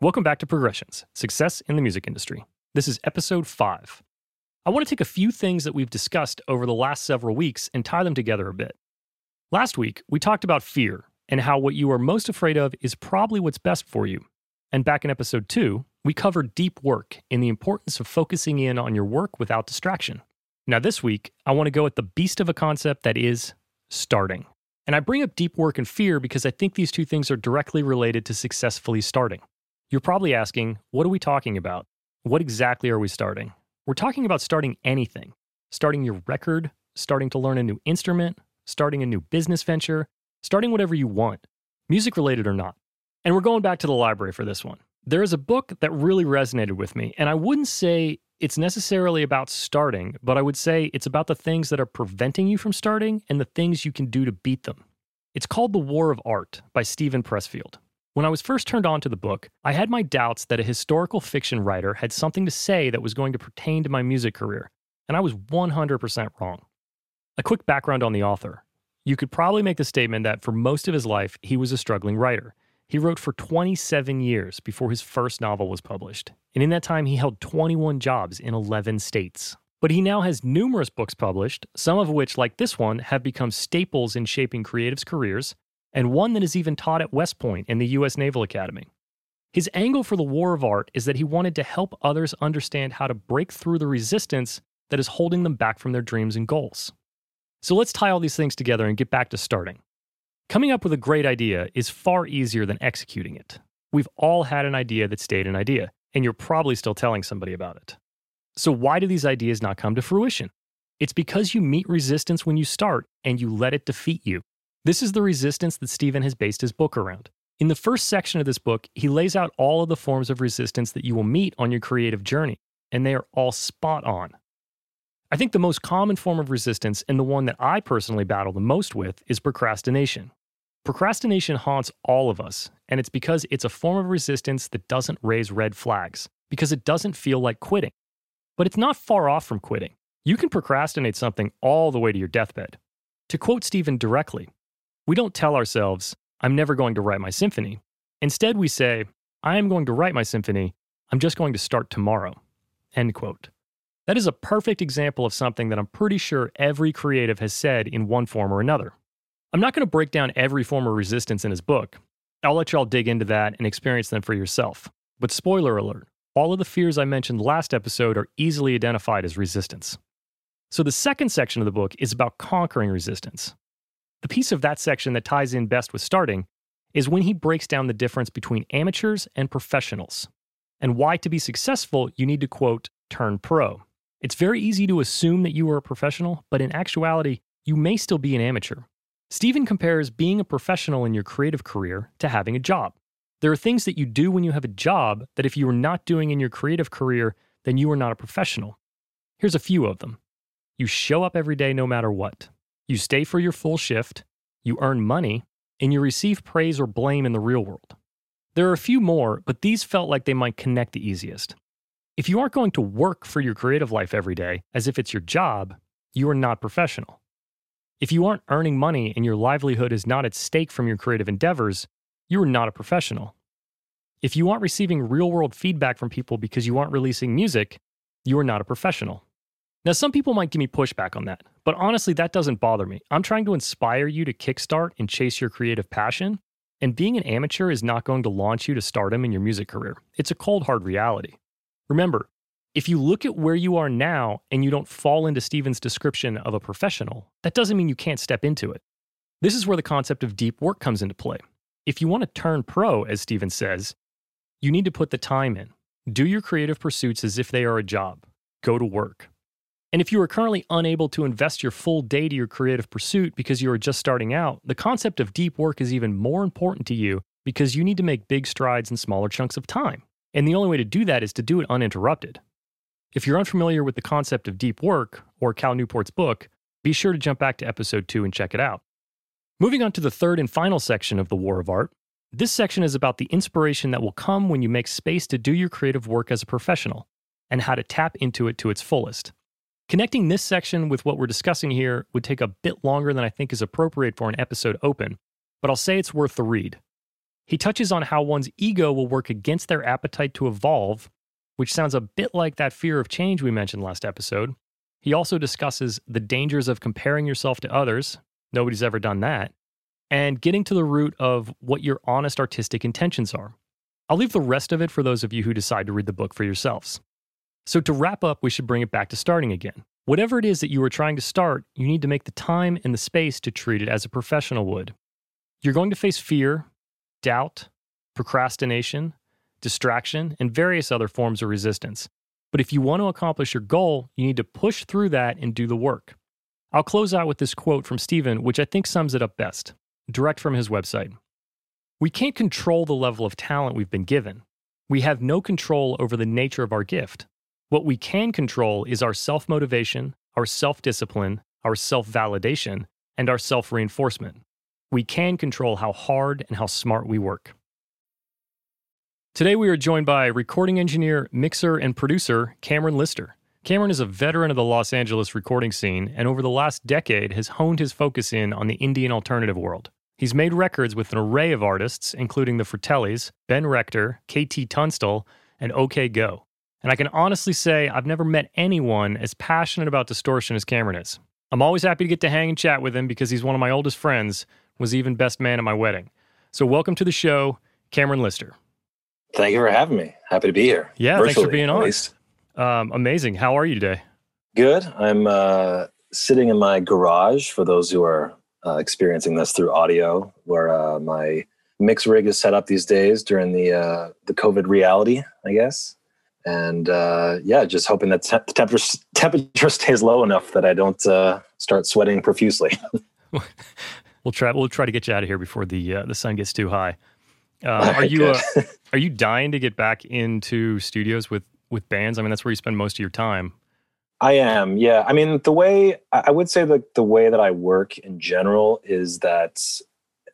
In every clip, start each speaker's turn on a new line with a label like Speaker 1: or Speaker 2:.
Speaker 1: Welcome back to Progressions Success in the Music Industry. This is episode five. I want to take a few things that we've discussed over the last several weeks and tie them together a bit. Last week, we talked about fear and how what you are most afraid of is probably what's best for you. And back in episode two, we covered deep work and the importance of focusing in on your work without distraction. Now, this week, I want to go at the beast of a concept that is starting. And I bring up deep work and fear because I think these two things are directly related to successfully starting. You're probably asking, what are we talking about? What exactly are we starting? We're talking about starting anything starting your record, starting to learn a new instrument, starting a new business venture, starting whatever you want, music related or not. And we're going back to the library for this one. There is a book that really resonated with me, and I wouldn't say it's necessarily about starting, but I would say it's about the things that are preventing you from starting and the things you can do to beat them. It's called The War of Art by Steven Pressfield. When I was first turned on to the book, I had my doubts that a historical fiction writer had something to say that was going to pertain to my music career, and I was 100% wrong. A quick background on the author. You could probably make the statement that for most of his life, he was a struggling writer. He wrote for 27 years before his first novel was published, and in that time, he held 21 jobs in 11 states. But he now has numerous books published, some of which, like this one, have become staples in shaping creatives' careers, and one that is even taught at West Point in the U.S. Naval Academy. His angle for the War of Art is that he wanted to help others understand how to break through the resistance that is holding them back from their dreams and goals. So let's tie all these things together and get back to starting. Coming up with a great idea is far easier than executing it. We've all had an idea that stayed an idea, and you're probably still telling somebody about it. So, why do these ideas not come to fruition? It's because you meet resistance when you start and you let it defeat you. This is the resistance that Steven has based his book around. In the first section of this book, he lays out all of the forms of resistance that you will meet on your creative journey, and they are all spot on. I think the most common form of resistance, and the one that I personally battle the most with, is procrastination. Procrastination haunts all of us, and it's because it's a form of resistance that doesn't raise red flags, because it doesn't feel like quitting. But it's not far off from quitting. You can procrastinate something all the way to your deathbed. To quote Steven directly, we don't tell ourselves, I'm never going to write my symphony. Instead, we say, I am going to write my symphony. I'm just going to start tomorrow. End quote. That is a perfect example of something that I'm pretty sure every creative has said in one form or another. I'm not going to break down every form of resistance in his book. I'll let y'all dig into that and experience them for yourself. But spoiler alert, all of the fears I mentioned last episode are easily identified as resistance. So the second section of the book is about conquering resistance. The piece of that section that ties in best with starting is when he breaks down the difference between amateurs and professionals, and why to be successful, you need to quote, turn pro. It's very easy to assume that you are a professional, but in actuality, you may still be an amateur. Steven compares being a professional in your creative career to having a job. There are things that you do when you have a job that if you are not doing in your creative career, then you are not a professional. Here's a few of them. You show up every day no matter what. You stay for your full shift, you earn money, and you receive praise or blame in the real world. There are a few more, but these felt like they might connect the easiest. If you aren't going to work for your creative life every day as if it's your job, you are not professional. If you aren't earning money and your livelihood is not at stake from your creative endeavors, you are not a professional. If you aren't receiving real world feedback from people because you aren't releasing music, you are not a professional. Now, some people might give me pushback on that, but honestly, that doesn't bother me. I'm trying to inspire you to kickstart and chase your creative passion. And being an amateur is not going to launch you to stardom in your music career. It's a cold, hard reality. Remember, if you look at where you are now and you don't fall into Steven's description of a professional, that doesn't mean you can't step into it. This is where the concept of deep work comes into play. If you want to turn pro, as Steven says, you need to put the time in. Do your creative pursuits as if they are a job. Go to work. And if you are currently unable to invest your full day to your creative pursuit because you are just starting out, the concept of deep work is even more important to you because you need to make big strides in smaller chunks of time. And the only way to do that is to do it uninterrupted. If you're unfamiliar with the concept of deep work or Cal Newport's book, be sure to jump back to episode 2 and check it out. Moving on to the third and final section of The War of Art, this section is about the inspiration that will come when you make space to do your creative work as a professional and how to tap into it to its fullest. Connecting this section with what we're discussing here would take a bit longer than I think is appropriate for an episode open, but I'll say it's worth the read. He touches on how one's ego will work against their appetite to evolve which sounds a bit like that fear of change we mentioned last episode. He also discusses the dangers of comparing yourself to others. Nobody's ever done that. And getting to the root of what your honest artistic intentions are. I'll leave the rest of it for those of you who decide to read the book for yourselves. So, to wrap up, we should bring it back to starting again. Whatever it is that you are trying to start, you need to make the time and the space to treat it as a professional would. You're going to face fear, doubt, procrastination, distraction, and various other forms of resistance. But if you want to accomplish your goal, you need to push through that and do the work. I'll close out with this quote from Steven, which I think sums it up best, direct from his website. We can't control the level of talent we've been given. We have no control over the nature of our gift. What we can control is our self motivation, our self discipline, our self validation, and our self reinforcement. We can control how hard and how smart we work. Today, we are joined by recording engineer, mixer, and producer Cameron Lister. Cameron is a veteran of the Los Angeles recording scene and over the last decade has honed his focus in on the indie and alternative world. He's made records with an array of artists, including the Fratellis, Ben Rector, KT Tunstall, and OK Go. And I can honestly say I've never met anyone as passionate about distortion as Cameron is. I'm always happy to get to hang and chat with him because he's one of my oldest friends, was even best man at my wedding. So welcome to the show, Cameron Lister.
Speaker 2: Thank you for having me. Happy to be here.
Speaker 1: Yeah, thanks for being on. Um, amazing. How are you today?
Speaker 2: Good. I'm uh, sitting in my garage for those who are uh, experiencing this through audio, where uh, my mix rig is set up these days during the uh, the COVID reality, I guess. And uh, yeah, just hoping that te- the temperature temperature stays low enough that I don't uh, start sweating profusely.
Speaker 1: we'll try. We'll try to get you out of here before the the sun gets too high. Uh, are you uh, are you dying to get back into studios with with bands? I mean, that's where you spend most of your time.
Speaker 2: I am, yeah. I mean, the way I would say that the way that I work in general is that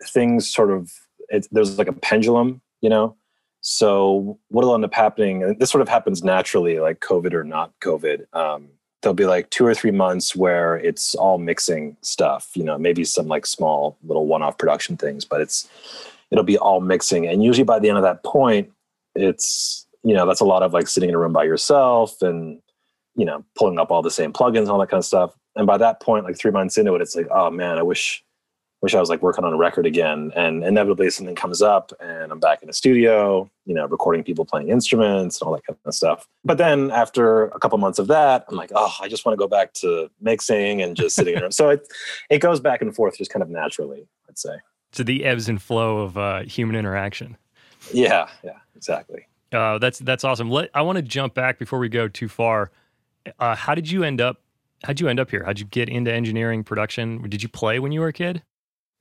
Speaker 2: things sort of it, there's like a pendulum, you know. So what'll end up happening? And this sort of happens naturally, like COVID or not COVID. Um, there'll be like two or three months where it's all mixing stuff, you know, maybe some like small little one-off production things, but it's it'll be all mixing. And usually by the end of that point, it's, you know, that's a lot of like sitting in a room by yourself and, you know, pulling up all the same plugins and all that kind of stuff. And by that point, like three months into it, it's like, oh man, I wish, wish I was like working on a record again. And inevitably something comes up and I'm back in the studio, you know, recording people playing instruments and all that kind of stuff. But then after a couple months of that, I'm like, oh, I just want to go back to mixing and just sitting in a room. So it, it goes back and forth just kind of naturally, I'd say
Speaker 1: to the ebbs and flow of uh, human interaction.
Speaker 2: Yeah, yeah, exactly.
Speaker 1: Uh, that's that's awesome. Let, I want to jump back before we go too far. Uh, how did you end up? How'd you end up here? How'd you get into engineering production? Did you play when you were a kid?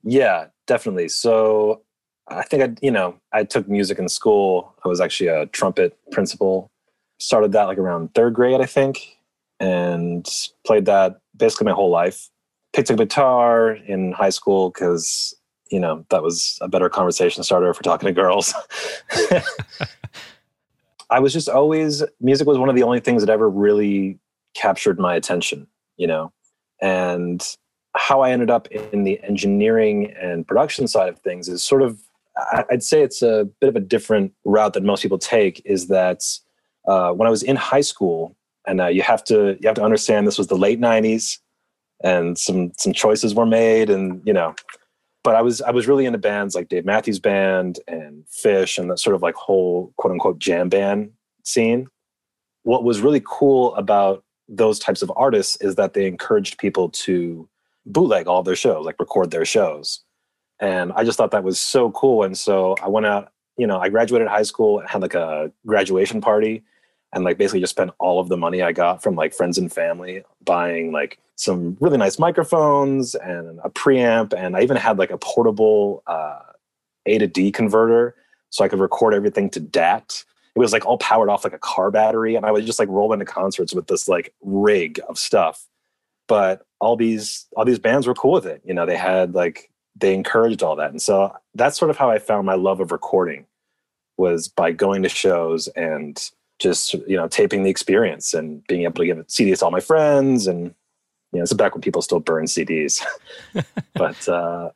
Speaker 2: Yeah, definitely. So I think I, you know, I took music in school. I was actually a trumpet principal. Started that like around third grade, I think, and played that basically my whole life. Picked a guitar in high school because you know that was a better conversation starter for talking to girls i was just always music was one of the only things that ever really captured my attention you know and how i ended up in the engineering and production side of things is sort of i'd say it's a bit of a different route that most people take is that uh, when i was in high school and uh, you have to you have to understand this was the late 90s and some some choices were made and you know but I was I was really into bands like Dave Matthews Band and Phish and that sort of like whole quote unquote jam band scene. What was really cool about those types of artists is that they encouraged people to bootleg all their shows, like record their shows. And I just thought that was so cool. And so I went out, you know, I graduated high school, had like a graduation party, and like basically just spent all of the money I got from like friends and family buying like some really nice microphones and a preamp. And I even had like a portable uh, A to D converter so I could record everything to DAT. It was like all powered off like a car battery. And I would just like roll into concerts with this like rig of stuff. But all these all these bands were cool with it. You know, they had like they encouraged all that. And so that's sort of how I found my love of recording was by going to shows and just you know taping the experience and being able to give CDs to all my friends and you know, it's back when people still burn CDs. but uh,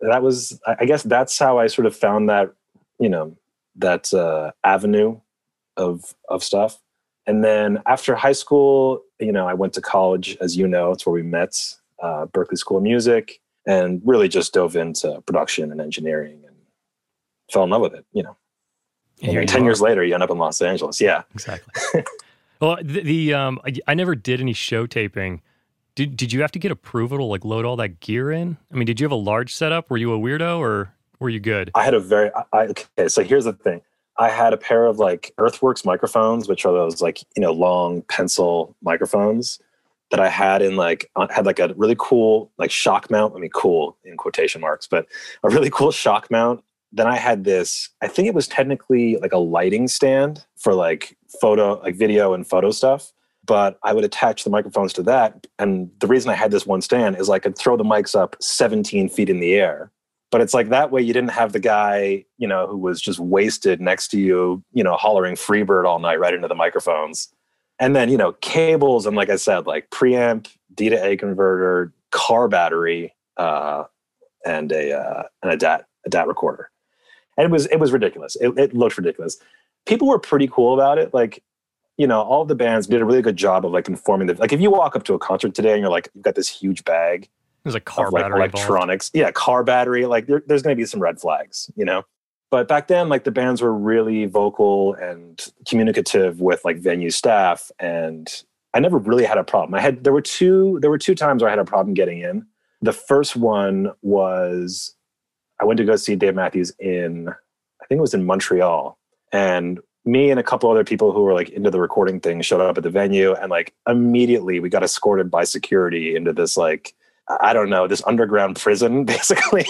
Speaker 2: that was, I guess, that's how I sort of found that, you know, that uh, avenue of of stuff. And then after high school, you know, I went to college, as you know, it's where we met, uh, Berklee School of Music, and really just dove into production and engineering and fell in love with it. You know, and ten years later, you end up in Los Angeles. Yeah,
Speaker 1: exactly. well, the, the um, I, I never did any show taping did did you have to get approval to like load all that gear in? I mean, did you have a large setup? Were you a weirdo or were you good?
Speaker 2: I had a very I, okay. So here's the thing. I had a pair of like Earthworks microphones, which are those like you know long pencil microphones that I had in like uh, had like a really cool like shock mount. I mean, cool in quotation marks, but a really cool shock mount. Then I had this. I think it was technically like a lighting stand for like photo, like video and photo stuff but I would attach the microphones to that. And the reason I had this one stand is I could throw the mics up 17 feet in the air. But it's like that way you didn't have the guy, you know, who was just wasted next to you, you know, hollering Freebird all night right into the microphones. And then, you know, cables and like I said, like preamp, D to A converter, car battery, uh, and a uh, and a DAT a DAT recorder. And it was it was ridiculous. It, it looked ridiculous. People were pretty cool about it. Like you know, all the bands did a really good job of like informing the like if you walk up to a concert today and you're like, you've got this huge bag.
Speaker 1: There's a car battery.
Speaker 2: Like, electronics. Involved. Yeah, car battery. Like there, there's gonna be some red flags, you know. But back then, like the bands were really vocal and communicative with like venue staff. And I never really had a problem. I had there were two there were two times where I had a problem getting in. The first one was I went to go see Dave Matthews in I think it was in Montreal. And me and a couple other people who were like into the recording thing showed up at the venue and like immediately we got escorted by security into this like i don't know this underground prison basically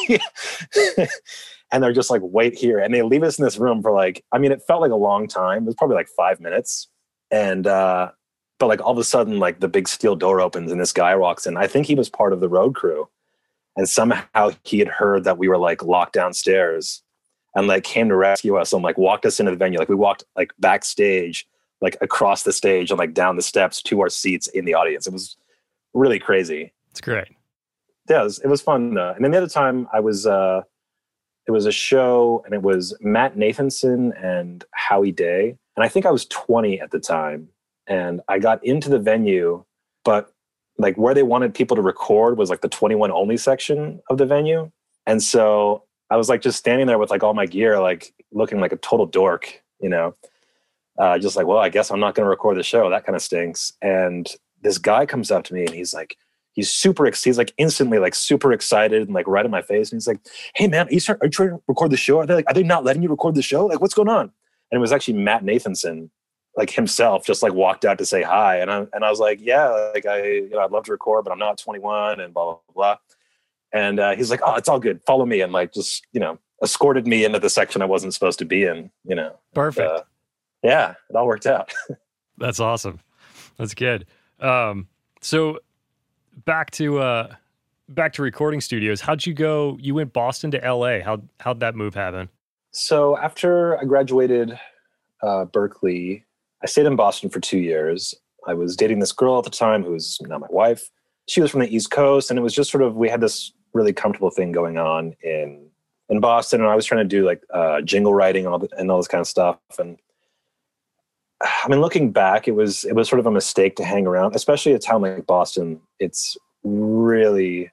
Speaker 2: and they're just like wait here and they leave us in this room for like i mean it felt like a long time it was probably like five minutes and uh but like all of a sudden like the big steel door opens and this guy walks in i think he was part of the road crew and somehow he had heard that we were like locked downstairs and like came to rescue us and like walked us into the venue. Like we walked like backstage, like across the stage and like down the steps to our seats in the audience. It was really crazy.
Speaker 1: It's great.
Speaker 2: Yeah, it was, it was fun. Uh, and then the other time I was, uh, it was a show and it was Matt Nathanson and Howie Day. And I think I was 20 at the time. And I got into the venue, but like where they wanted people to record was like the 21 only section of the venue. And so I was like just standing there with like all my gear, like looking like a total dork, you know, uh, just like, well, I guess I'm not going to record the show. That kind of stinks. And this guy comes up to me and he's like, he's super, he's like instantly like super excited and like right in my face. And he's like, hey man, are you, start, are you trying to record the show? Are they like, are they not letting you record the show? Like, what's going on? And it was actually Matt Nathanson, like himself, just like walked out to say hi. And I, and I was like, yeah, like I, you know, I'd love to record, but I'm not 21 and blah, blah, blah. And uh, he's like, "Oh, it's all good. Follow me," and like just you know escorted me into the section I wasn't supposed to be in. You know,
Speaker 1: perfect.
Speaker 2: uh, yeah, it all worked out.
Speaker 1: That's awesome. That's good. Um, so back to uh, back to recording studios. How'd you go? You went Boston to L.A. How how'd that move happen?
Speaker 2: So after I graduated uh, Berklee, I stayed in Boston for two years. I was dating this girl at the time who was now my wife. She was from the East Coast, and it was just sort of we had this really comfortable thing going on in in Boston, and I was trying to do like uh, jingle writing and all, the, and all this kind of stuff. And I mean, looking back, it was it was sort of a mistake to hang around, especially a town like Boston. It's really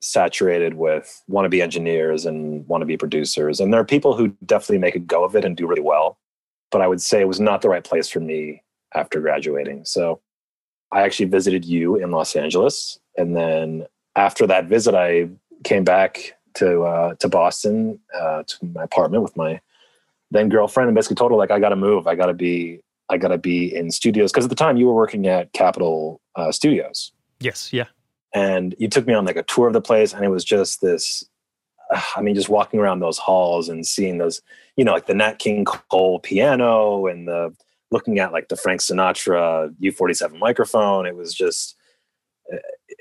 Speaker 2: saturated with wannabe engineers and wannabe producers. And there are people who definitely make a go of it and do really well. But I would say it was not the right place for me after graduating. So I actually visited you in Los Angeles. And then after that visit, I came back to uh, to Boston uh, to my apartment with my then girlfriend and basically told her like I got to move. I got to be I got to be in studios because at the time you were working at Capitol uh, Studios.
Speaker 1: Yes, yeah.
Speaker 2: And you took me on like a tour of the place, and it was just this. I mean, just walking around those halls and seeing those, you know, like the Nat King Cole piano and the looking at like the Frank Sinatra U47 microphone. It was just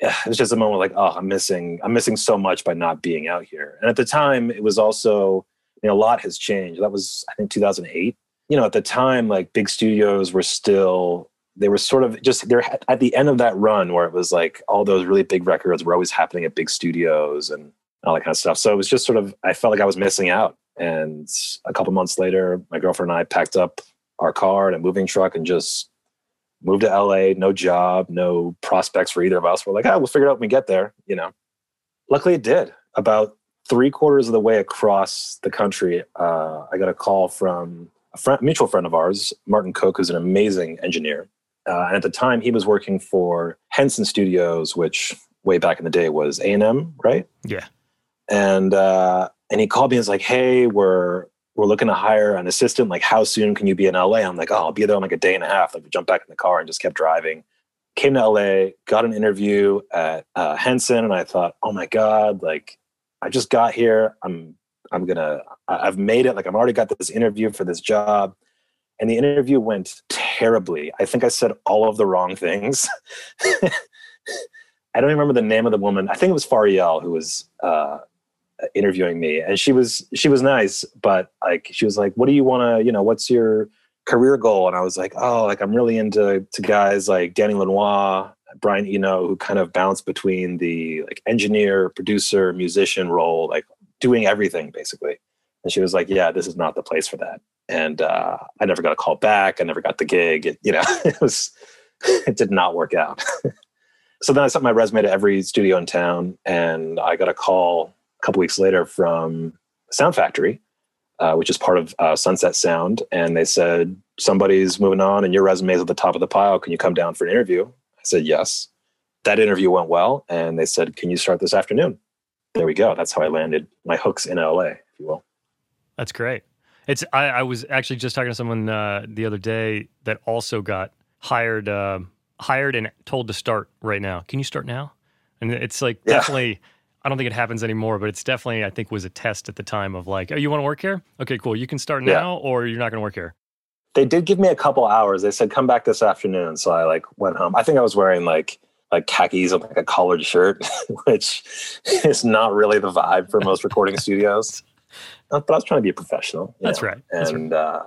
Speaker 2: it was just a moment like oh i'm missing i'm missing so much by not being out here and at the time it was also you know a lot has changed that was i think 2008 you know at the time like big studios were still they were sort of just they're at the end of that run where it was like all those really big records were always happening at big studios and all that kind of stuff so it was just sort of i felt like i was missing out and a couple months later my girlfriend and i packed up our car and a moving truck and just moved to LA, no job, no prospects for either of us. We're like, ah, we'll figure it out when we get there, you know. Luckily, it did. About three quarters of the way across the country, uh, I got a call from a friend, mutual friend of ours, Martin Cook, who's an amazing engineer. Uh, and at the time, he was working for Henson Studios, which way back in the day was A and M, right?
Speaker 1: Yeah.
Speaker 2: And uh, and he called me and was like, "Hey, we're we're looking to hire an assistant. Like, how soon can you be in LA? I'm like, oh, I'll be there in like a day and a half. Like, we jumped back in the car and just kept driving. Came to LA, got an interview at uh, Henson, and I thought, oh my god, like, I just got here. I'm I'm gonna I've made it. Like, I've already got this interview for this job, and the interview went terribly. I think I said all of the wrong things. I don't remember the name of the woman. I think it was Fariel who was uh, interviewing me and she was she was nice but like she was like what do you want to you know what's your career goal and i was like oh like i'm really into to guys like danny Lanois, brian eno who kind of bounce between the like engineer producer musician role like doing everything basically and she was like yeah this is not the place for that and uh, i never got a call back i never got the gig it, you know it was it did not work out so then i sent my resume to every studio in town and i got a call a couple weeks later from Sound Factory, uh, which is part of uh, Sunset Sound, and they said somebody's moving on, and your resume is at the top of the pile. Can you come down for an interview? I said yes. That interview went well, and they said, "Can you start this afternoon?" There we go. That's how I landed my hooks in LA, if you will.
Speaker 1: That's great. It's I, I was actually just talking to someone uh, the other day that also got hired uh, hired and told to start right now. Can you start now? And it's like yeah. definitely I don't think it happens anymore, but it's definitely I think was a test at the time of like, oh, you want to work here? Okay, cool. You can start now, or you're not going to work here.
Speaker 2: They did give me a couple hours. They said come back this afternoon, so I like went home. I think I was wearing like like khakis and like a collared shirt, which is not really the vibe for most recording studios. Uh, but I was trying to be a professional.
Speaker 1: That's know? right.
Speaker 2: That's
Speaker 1: and
Speaker 2: right. uh,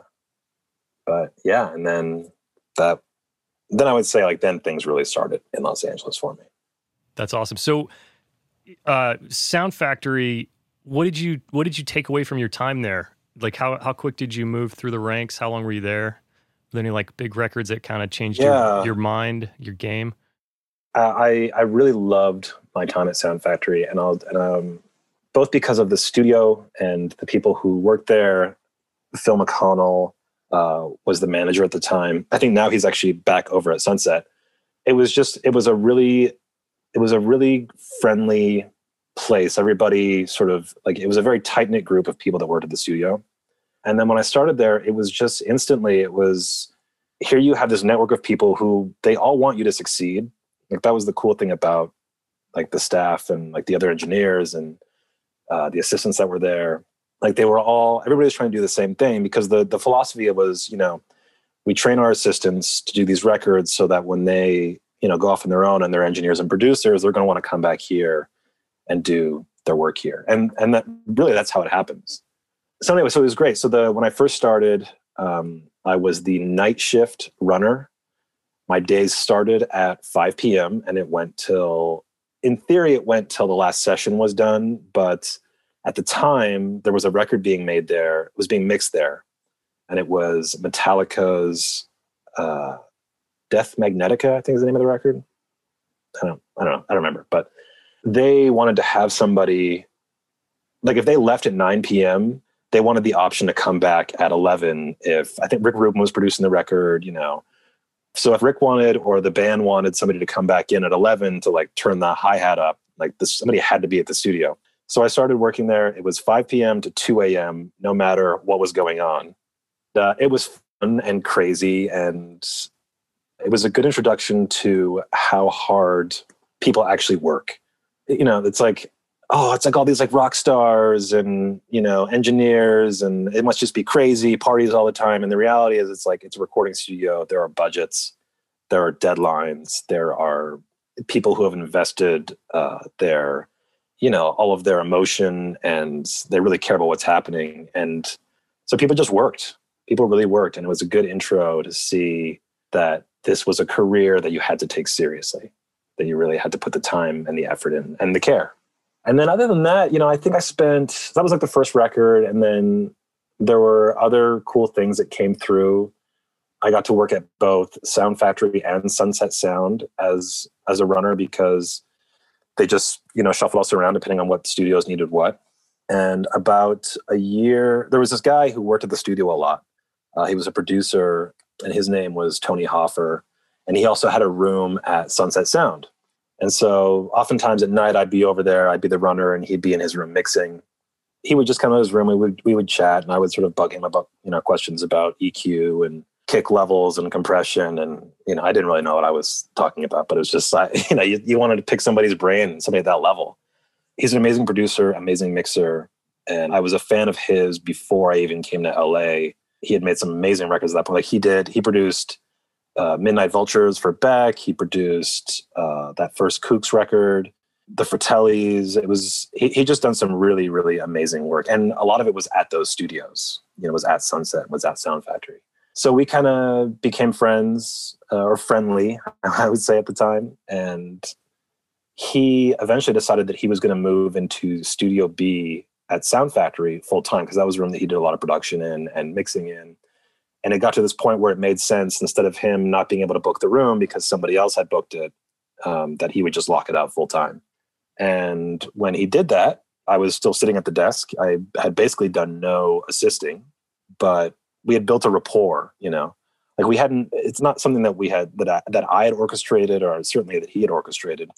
Speaker 2: but yeah, and then that then I would say like then things really started in Los Angeles for me.
Speaker 1: That's awesome. So uh, Sound Factory. What did you What did you take away from your time there? Like how how quick did you move through the ranks? How long were you there? Were there any like big records that kind of changed yeah. your, your mind, your game?
Speaker 2: Uh, I I really loved my time at Sound Factory, and I'll and um, both because of the studio and the people who worked there. Phil McConnell uh, was the manager at the time. I think now he's actually back over at Sunset. It was just it was a really it was a really friendly place. Everybody sort of like it was a very tight knit group of people that worked at the studio. And then when I started there, it was just instantly, it was here you have this network of people who they all want you to succeed. Like that was the cool thing about like the staff and like the other engineers and uh, the assistants that were there. Like they were all everybody was trying to do the same thing because the the philosophy was, you know, we train our assistants to do these records so that when they you know go off on their own and they're engineers and producers they're going to want to come back here and do their work here. And and that really that's how it happens. So anyway so it was great. So the when i first started um, i was the night shift runner my days started at 5 p.m and it went till in theory it went till the last session was done but at the time there was a record being made there it was being mixed there and it was metallica's uh, Death Magnetica, I think is the name of the record. I don't, I don't know, I don't remember. But they wanted to have somebody like if they left at 9 p.m they wanted the option to come back at 11 if i think rick rubin was producing the record you know so if rick wanted or the band wanted somebody to come back in at 11 to like turn the hi-hat up like this somebody had to be at the studio. So i started working there. It was 5 p.m to 2 a.m no matter what was going on. Uh, it was fun and crazy and it was a good introduction to how hard people actually work. You know it's like oh it's like all these like rock stars and you know engineers and it must just be crazy parties all the time. And the reality is it's like it's a recording studio. There are budgets. There are deadlines. There are people who have invested uh, their you know all of their emotion and they really care about what's happening. And so people just worked. People really worked. And it was a good intro to see that this was a career that you had to take seriously that you really had to put the time and the effort in and the care. And then other than that, you know, I think I spent that was like the first record and then there were other cool things that came through. I got to work at both Sound Factory and Sunset Sound as as a runner because they just, you know, shuffled us around depending on what studios needed what. And about a year, there was this guy who worked at the studio a lot. Uh, he was a producer, and his name was Tony Hoffer and he also had a room at Sunset Sound. And so oftentimes at night I'd be over there, I'd be the runner and he'd be in his room mixing. He would just come to his room, we would we would chat and I would sort of bug him about, you know, questions about EQ and kick levels and compression and you know, I didn't really know what I was talking about, but it was just you know, you, you wanted to pick somebody's brain, somebody at that level. He's an amazing producer, amazing mixer, and I was a fan of his before I even came to LA. He had made some amazing records at that point. Like he did, he produced uh, Midnight Vultures for Beck. He produced uh, that first Kooks record, the Fratellis. It was he, he just done some really really amazing work, and a lot of it was at those studios. You know, was at Sunset, was at Sound Factory. So we kind of became friends uh, or friendly, I would say at the time, and he eventually decided that he was going to move into Studio B at Sound Factory full time because that was a room that he did a lot of production in and mixing in and it got to this point where it made sense instead of him not being able to book the room because somebody else had booked it, um, that he would just lock it out full time. And when he did that, I was still sitting at the desk. I had basically done no assisting, but we had built a rapport, you know. Like we hadn't it's not something that we had that I, that I had orchestrated or certainly that he had orchestrated.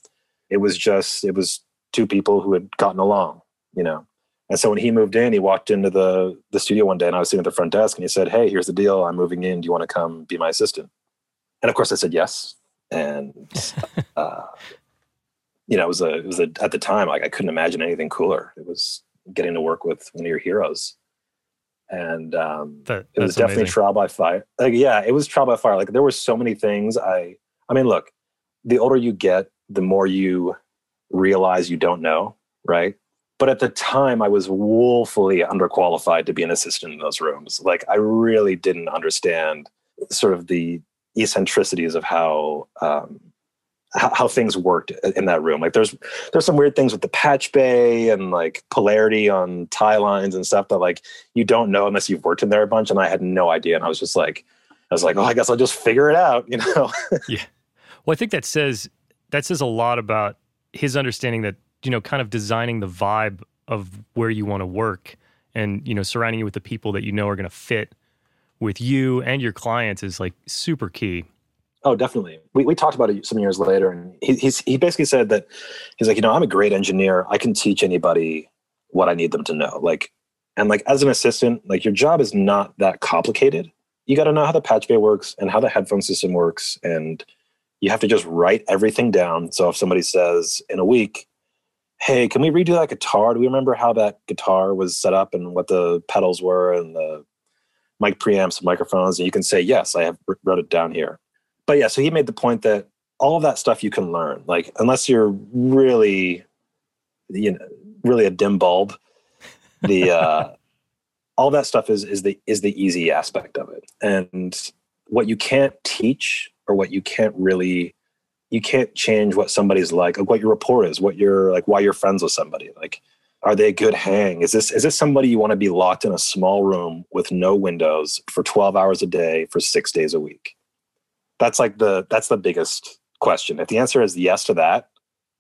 Speaker 2: It was just it was two people who had gotten along, you know. And so when he moved in, he walked into the the studio one day, and I was sitting at the front desk, and he said, "Hey, here's the deal. I'm moving in. Do you want to come be my assistant?" And of course, I said yes. And uh, you know, it was a it was a at the time like I couldn't imagine anything cooler. It was getting to work with one of your heroes, and um, that, it was definitely amazing. trial by fire. Like, yeah, it was trial by fire. Like there were so many things. I I mean, look, the older you get, the more you realize you don't know, right? But at the time i was woefully underqualified to be an assistant in those rooms. Like i really didn't understand sort of the eccentricities of how um, how, how, things worked in that room. Like there's there's some weird things with the patch bay and like polarity on tie lines and stuff that like you don't know unless you've worked in there a bunch and i had no idea and i was just like i was like oh i guess i'll just figure it out you know?
Speaker 1: Yeah. Well i think that says that says a lot about his understanding that you know, kind of designing the vibe of where you want to work and, you know, surrounding you with the people that you know are going to fit with you and your clients is like super key.
Speaker 2: Oh, definitely. We, we talked about it some years later, and he, he's, he basically said that he's like, you know, I'm a great engineer. I can teach anybody what I need them to know. Like, and like as an assistant, like your job is not that complicated. You got to know how the patch bay works and how the headphone system works, and you have to just write everything down. So if somebody says in a week, hey, can we redo that guitar? Do we remember how that guitar was set up and what the pedals were and the mic preamps and microphones? And you can say, yes, I have wrote it down here. But yeah, so he made the point that all of that stuff you can learn. Like unless you're really, you know, really a dim bulb, the uh, all that stuff is is the is the easy aspect of it. And what you can't teach or what you can't really you can't change what somebody's like, like what your rapport is, what you're like, why you're friends with somebody. Like, are they a good hang? Is this is this somebody you want to be locked in a small room with no windows for 12 hours a day for six days a week? That's like the that's the biggest question. If the answer is yes to that,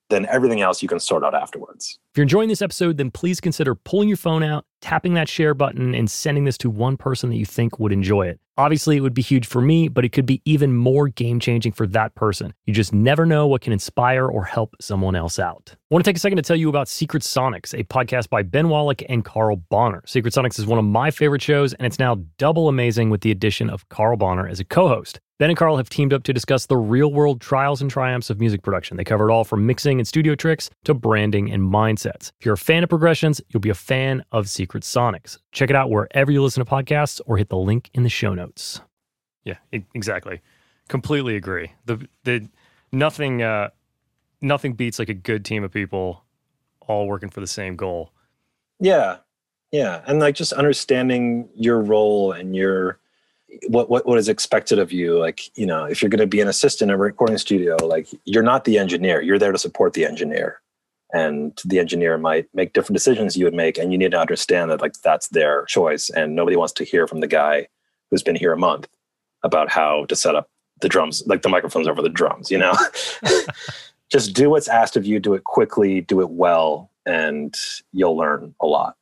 Speaker 2: then everything else you can sort out afterwards.
Speaker 1: If you're enjoying this episode, then please consider pulling your phone out, tapping that share button, and sending this to one person that you think would enjoy it. Obviously, it would be huge for me, but it could be even more game changing for that person. You just never know what can inspire or help someone else out. I want to take a second to tell you about Secret Sonics, a podcast by Ben Wallach and Carl Bonner. Secret Sonics is one of my favorite shows, and it's now double amazing with the addition of Carl Bonner as a co host. Ben and Carl have teamed up to discuss the real world trials and triumphs of music production. They cover it all from mixing and studio tricks to branding and mindsets. If you're a fan of progressions, you'll be a fan of Secret Sonics. Check it out wherever you listen to podcasts or hit the link in the show notes. Yeah, exactly. Completely agree. The the nothing uh nothing beats like a good team of people all working for the same goal.
Speaker 2: Yeah. Yeah, and like just understanding your role and your what what what is expected of you? Like you know if you're going to be an assistant in a recording studio like you're not the engineer. You're there to support the engineer. And the engineer might make different decisions you would make and you need to understand that like that's their choice and nobody wants to hear from the guy who's been here a month about how to set up the drums like the microphones over the drums you know? Just do what's asked of you do it quickly do it well and you'll learn a lot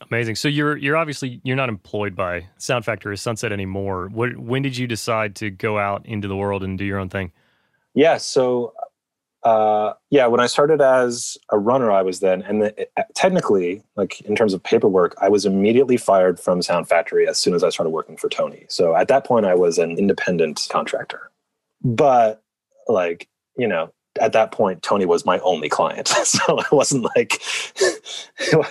Speaker 1: Amazing. So you're you're obviously you're not employed by Sound Factory or Sunset anymore. What when did you decide to go out into the world and do your own thing?
Speaker 2: Yeah. So uh, yeah, when I started as a runner, I was then, and the, uh, technically, like in terms of paperwork, I was immediately fired from Sound Factory as soon as I started working for Tony. So at that point, I was an independent contractor. But like you know, at that point, Tony was my only client, so I wasn't like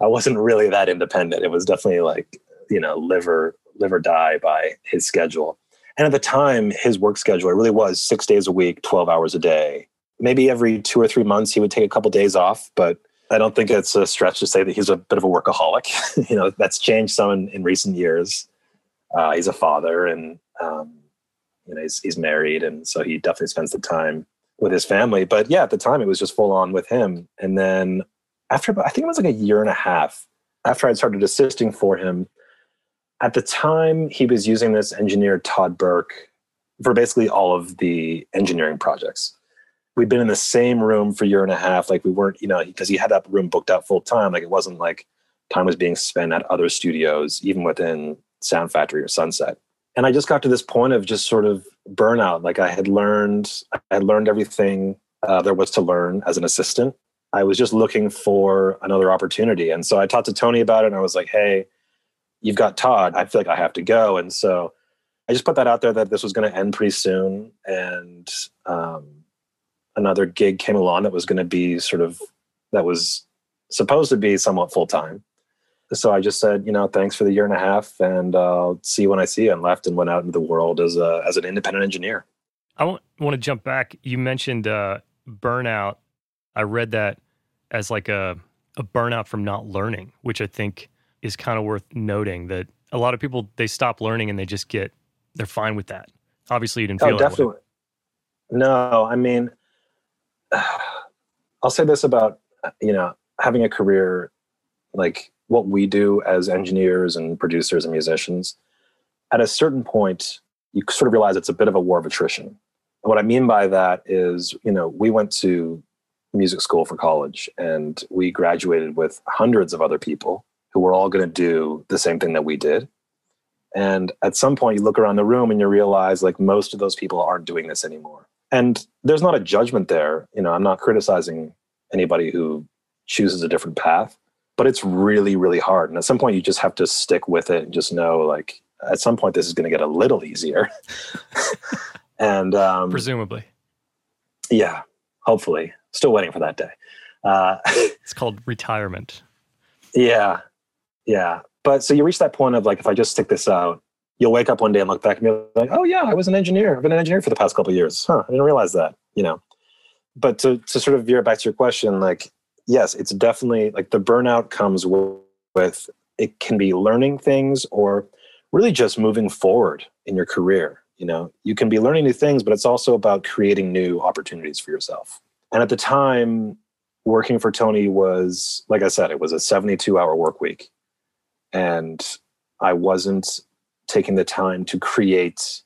Speaker 2: I wasn't really that independent. It was definitely like, you know, live or live or die by his schedule. And at the time, his work schedule, it really was six days a week, 12 hours a day. Maybe every two or three months he would take a couple days off, but I don't think it's a stretch to say that he's a bit of a workaholic. you know, that's changed some in, in recent years. Uh, he's a father and, um, you know, he's, he's married. And so he definitely spends the time with his family. But yeah, at the time it was just full on with him. And then after about, I think it was like a year and a half after I'd started assisting for him. At the time, he was using this engineer, Todd Burke, for basically all of the engineering projects. We'd been in the same room for a year and a half. Like we weren't, you know, because he had that room booked out full time. Like it wasn't like time was being spent at other studios, even within Sound Factory or Sunset. And I just got to this point of just sort of burnout. Like I had learned, I had learned everything uh, there was to learn as an assistant. I was just looking for another opportunity. And so I talked to Tony about it and I was like, hey, you've got Todd. I feel like I have to go. And so I just put that out there that this was going to end pretty soon. And um, another gig came along that was going to be sort of, that was supposed to be somewhat full time. So I just said, you know, thanks for the year and a half and I'll uh, see you when I see you and left and went out into the world as a, as an independent engineer.
Speaker 1: I want, to jump back. You mentioned uh, burnout. I read that as like a a burnout from not learning, which I think is kind of worth noting that a lot of people they stop learning and they just get they're fine with that. Obviously, you didn't oh, feel oh, definitely.
Speaker 2: No, I mean, I'll say this about you know having a career like what we do as engineers and producers and musicians. At a certain point, you sort of realize it's a bit of a war of attrition. And what I mean by that is, you know, we went to music school for college and we graduated with hundreds of other people who were all going to do the same thing that we did. And at some point you look around the room and you realize like most of those people aren't doing this anymore. And there's not a judgment there. You know i'm not criticizing anybody who chooses a different path but it's really really hard. And at some point you just have to stick with it and just know like at some point this is going to get a little easier. And um,
Speaker 1: presumably.
Speaker 2: Yeah hopefully still waiting for that day. Uh,
Speaker 1: it's called retirement.
Speaker 2: Yeah, yeah. But so you reach that point of like, if I just stick this out, you'll wake up one day and look back and be like, oh yeah, I was an engineer. I've been an engineer for the past couple years. Huh? I didn't realize that. You know. But to to sort of veer back to your question, like, yes, it's definitely like the burnout comes with, with it can be learning things or really just moving forward in your career you know you can be learning new things but it's also about creating new opportunities for yourself and at the time, working for Tony was, like I said, it was a 72 hour work week. And I wasn't taking the time to create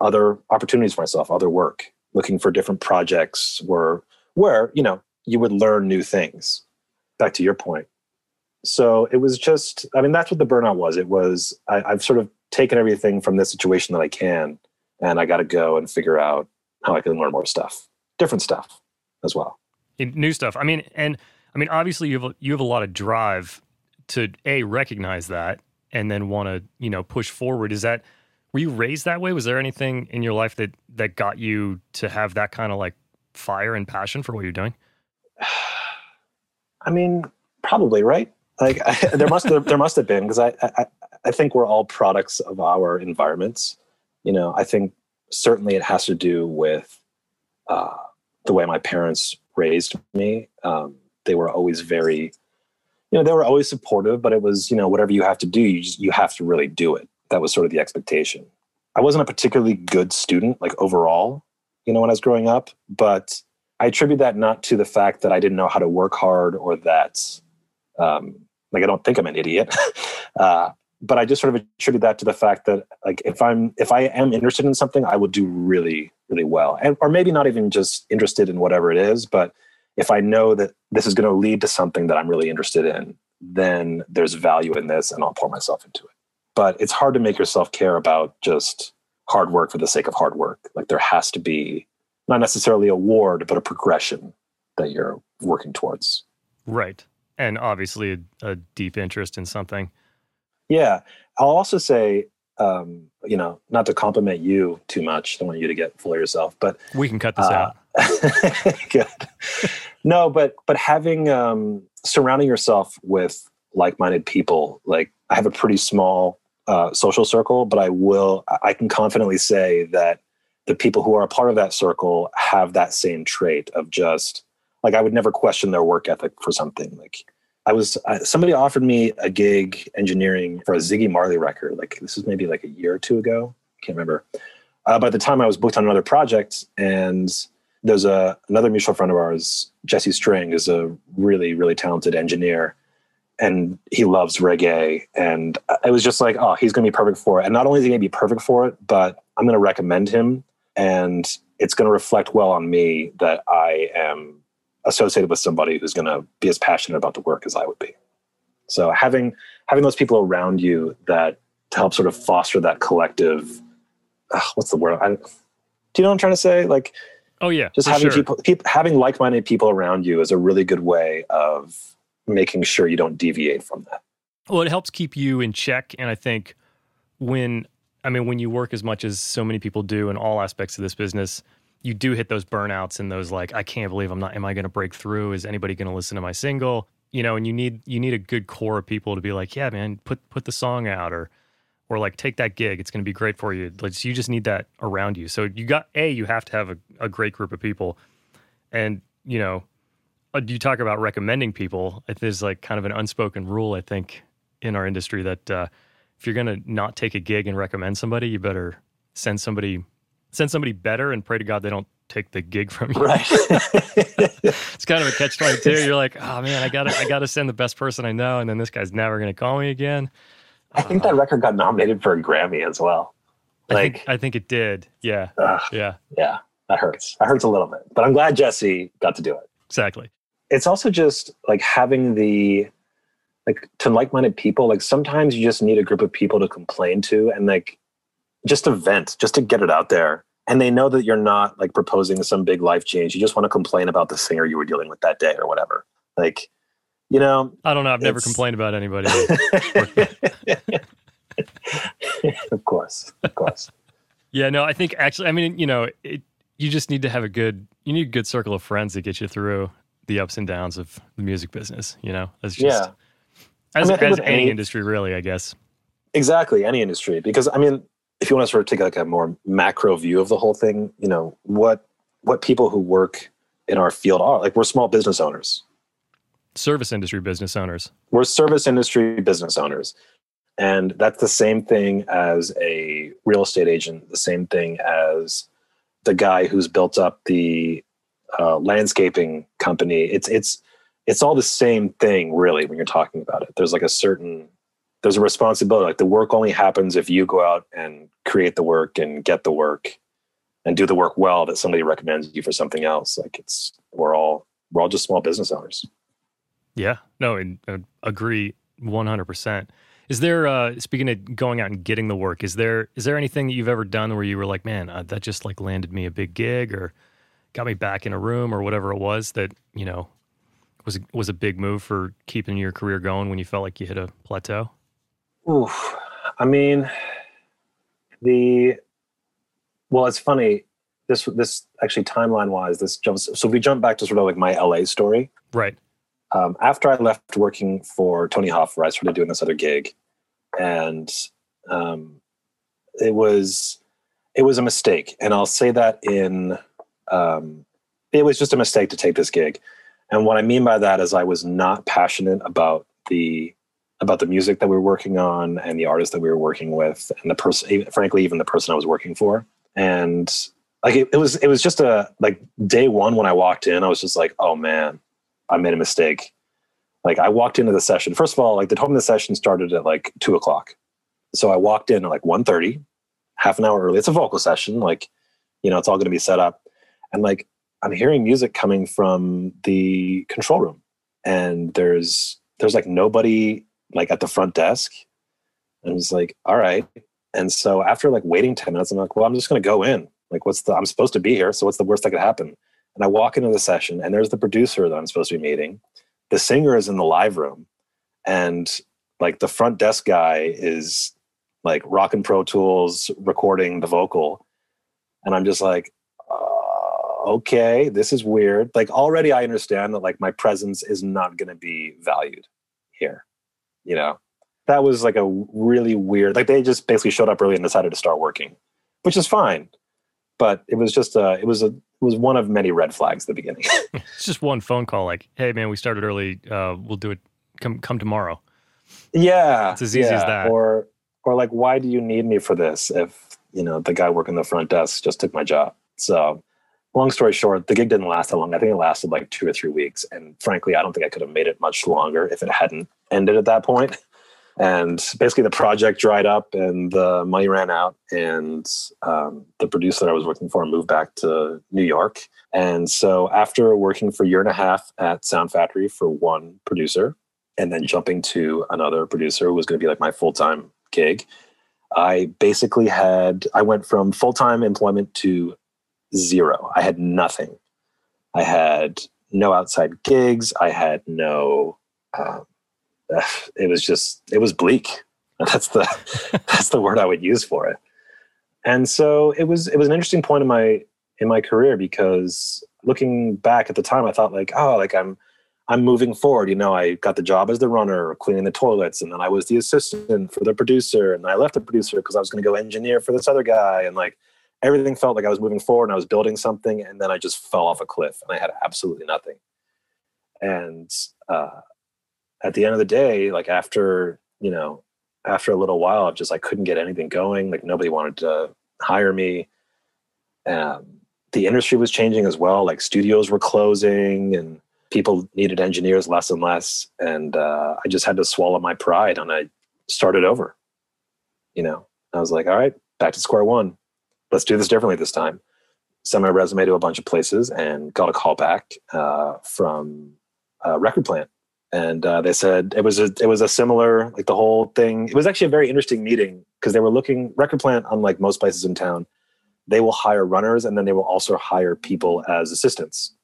Speaker 2: other opportunities for myself, other work, looking for different projects, where, where you know you would learn new things. Back to your point. So it was just i mean that's what the burnout was. It was I, i've sort of taken everything from this situation that i can and i got to go and figure out how i can learn more stuff different stuff as well.
Speaker 1: New stuff. I mean and i mean obviously you have you have a lot of drive to a recognize that and then want to you know push forward. Is that were you raised that way? Was there anything in your life that that got you to have that kind of like fire and passion for what you're doing?
Speaker 2: I mean probably right? Like I, there must have, there must have been because I, I i think we're all products of our environments. You know i think certainly it has to do with uh, the way my parents raised me um, they were always very you know they were always supportive but it was you know whatever you have to do you just you have to really do it. That was sort of the expectation. I wasn't a particularly good student like overall you know when i was growing up but i attribute that not to the fact that i didn't know how to work hard or that um, like i don't think i'm an idiot. Uh, but i just sort of attribute that to the fact that like if i'm if i am interested in something i will do really really well and or maybe not even just interested in whatever it is but if I know that this is going to lead to something that I'm really interested in, then there's value in this and I'll pour myself into it. But it's hard to make yourself care about just hard work for the sake of hard work. Like there has to be not necessarily a ward, but a progression that you're working towards.
Speaker 1: Right. And obviously a, a deep interest in something.
Speaker 2: Yeah. I'll also say, um, you know, not to compliment you too much. Don't want you to get full of yourself, but
Speaker 1: we can cut this uh, out.
Speaker 2: Good. No, but but having um, surrounding yourself with like-minded people, like I have a pretty small uh, social circle, but I will I can confidently say that the people who are a part of that circle have that same trait of just like I would never question their work ethic for something. Like I was somebody offered me a gig engineering for a Ziggy Marley record. Like this is maybe like a year or two ago. I Can't remember. Uh, by the time I was booked on another project, and there's a another mutual friend of ours, Jesse String, is a really really talented engineer, and he loves reggae. And it was just like, oh, he's going to be perfect for it. And not only is he going to be perfect for it, but I'm going to recommend him, and it's going to reflect well on me that I am associated with somebody who's going to be as passionate about the work as I would be. So having having those people around you that to help sort of foster that collective, uh, what's the word? I, do you know what I'm trying to say? Like
Speaker 1: Oh yeah,
Speaker 2: just having sure. people, people, having like-minded people around you is a really good way of making sure you don't deviate from that.
Speaker 1: Well, it helps keep you in check, and I think when I mean when you work as much as so many people do in all aspects of this business, you do hit those burnouts and those like I can't believe I'm not. Am I going to break through? Is anybody going to listen to my single? You know, and you need you need a good core of people to be like, yeah, man, put put the song out or or like take that gig. It's going to be great for you. Like you just need that around you. So you got a you have to have a, a great group of people, and you know, uh, you talk about recommending people. There's like kind of an unspoken rule I think in our industry that uh, if you're going to not take a gig and recommend somebody, you better send somebody send somebody better and pray to God they don't take the gig from you.
Speaker 2: Right.
Speaker 1: it's kind of a catch twenty two. You're like, oh man, I gotta I gotta send the best person I know, and then this guy's never gonna call me again.
Speaker 2: I think that record got nominated for a Grammy as well.
Speaker 1: Like, I think, I think it did. Yeah. Uh, yeah.
Speaker 2: Yeah. That hurts. That hurts a little bit. But I'm glad Jesse got to do it.
Speaker 1: Exactly.
Speaker 2: It's also just like having the like to like-minded people. Like sometimes you just need a group of people to complain to and like just to vent, just to get it out there. And they know that you're not like proposing some big life change. You just want to complain about the singer you were dealing with that day or whatever. Like you know
Speaker 1: i don't know i've never complained about anybody
Speaker 2: of course of course
Speaker 1: yeah no i think actually i mean you know it, you just need to have a good you need a good circle of friends that get you through the ups and downs of the music business you know as just yeah. as, I mean, as any, any industry really i guess
Speaker 2: exactly any industry because i mean if you want to sort of take like a more macro view of the whole thing you know what what people who work in our field are like we're small business owners
Speaker 1: service industry business owners.
Speaker 2: We're service industry business owners. And that's the same thing as a real estate agent, the same thing as the guy who's built up the uh, landscaping company. It's it's it's all the same thing, really, when you're talking about it. There's like a certain there's a responsibility. Like the work only happens if you go out and create the work and get the work. and do the work well that somebody recommends you for something else. Like it's we're all we're all just small business owners.
Speaker 1: Yeah, no, and uh, agree one hundred percent. Is there uh, speaking of going out and getting the work? Is there is there anything that you've ever done where you were like, man, uh, that just like landed me a big gig or got me back in a room or whatever it was that you know was was a big move for keeping your career going when you felt like you hit a plateau?
Speaker 2: Oof. I mean, the well, it's funny. This this actually timeline wise, this jumps. So we jump back to sort of like my LA story,
Speaker 1: right?
Speaker 2: Um, after I left working for Tony Hoffer, I started doing this other gig, and um, it was it was a mistake. And I'll say that in um, it was just a mistake to take this gig. And what I mean by that is I was not passionate about the about the music that we were working on and the artists that we were working with and the person frankly even the person I was working for. And like it, it was it was just a like day one when I walked in, I was just like, oh man, I made a mistake. Like I walked into the session. First of all, like the time the session started at like two o'clock. So I walked in at like 1.30, half an hour early. It's a vocal session, like, you know, it's all gonna be set up. And like I'm hearing music coming from the control room. And there's there's like nobody like at the front desk. And I was like, all right. And so after like waiting 10 minutes, I'm like, well, I'm just gonna go in. Like, what's the I'm supposed to be here. So what's the worst that could happen? And I walk into the session and there's the producer that I'm supposed to be meeting. The singer is in the live room. And like the front desk guy is like rocking Pro Tools, recording the vocal. And I'm just like, uh, okay, this is weird. Like already I understand that like my presence is not going to be valued here. You know, that was like a really weird, like they just basically showed up early and decided to start working, which is fine. But it was just a, it was a, it was one of many red flags at the beginning.
Speaker 1: it's just one phone call like, hey man, we started early. Uh, we'll do it. Come, come tomorrow.
Speaker 2: Yeah.
Speaker 1: It's as easy
Speaker 2: yeah.
Speaker 1: as that.
Speaker 2: Or, or like, why do you need me for this if, you know, the guy working the front desk just took my job? So long story short, the gig didn't last that long. I think it lasted like two or three weeks. And frankly, I don't think I could have made it much longer if it hadn't ended at that point. And basically, the project dried up and the money ran out. And um, the producer that I was working for moved back to New York. And so, after working for a year and a half at Sound Factory for one producer, and then jumping to another producer who was going to be like my full time gig, I basically had, I went from full time employment to zero. I had nothing. I had no outside gigs. I had no. Um, it was just it was bleak. That's the that's the word I would use for it. And so it was it was an interesting point in my in my career because looking back at the time, I thought like, oh, like I'm I'm moving forward. You know, I got the job as the runner, cleaning the toilets, and then I was the assistant for the producer, and I left the producer because I was going to go engineer for this other guy, and like everything felt like I was moving forward and I was building something, and then I just fell off a cliff and I had absolutely nothing. And uh, at the end of the day, like after you know, after a little while, I just I couldn't get anything going. Like nobody wanted to hire me. Um, the industry was changing as well. Like studios were closing, and people needed engineers less and less. And uh, I just had to swallow my pride, and I started over. You know, I was like, all right, back to square one let's do this differently this time. Sent my resume to a bunch of places and got a call back uh, from a record plant. And uh, they said it was a it was a similar like the whole thing. It was actually a very interesting meeting because they were looking record plant unlike most places in town. They will hire runners and then they will also hire people as assistants.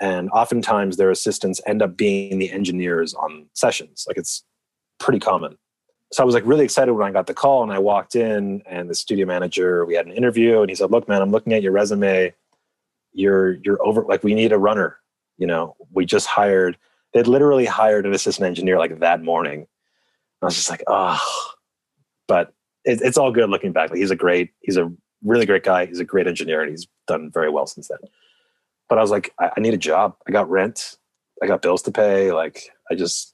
Speaker 2: And oftentimes their assistants end up being the engineers on sessions. Like it's pretty common so I was like really excited when I got the call and I walked in and the studio manager, we had an interview and he said, look, man, I'm looking at your resume. You're, you're over, like we need a runner. You know, we just hired, they'd literally hired an assistant engineer like that morning. I was just like, oh, but it, it's all good looking back. Like he's a great, he's a really great guy. He's a great engineer and he's done very well since then. But I was like, I, I need a job. I got rent. I got bills to pay. Like I just,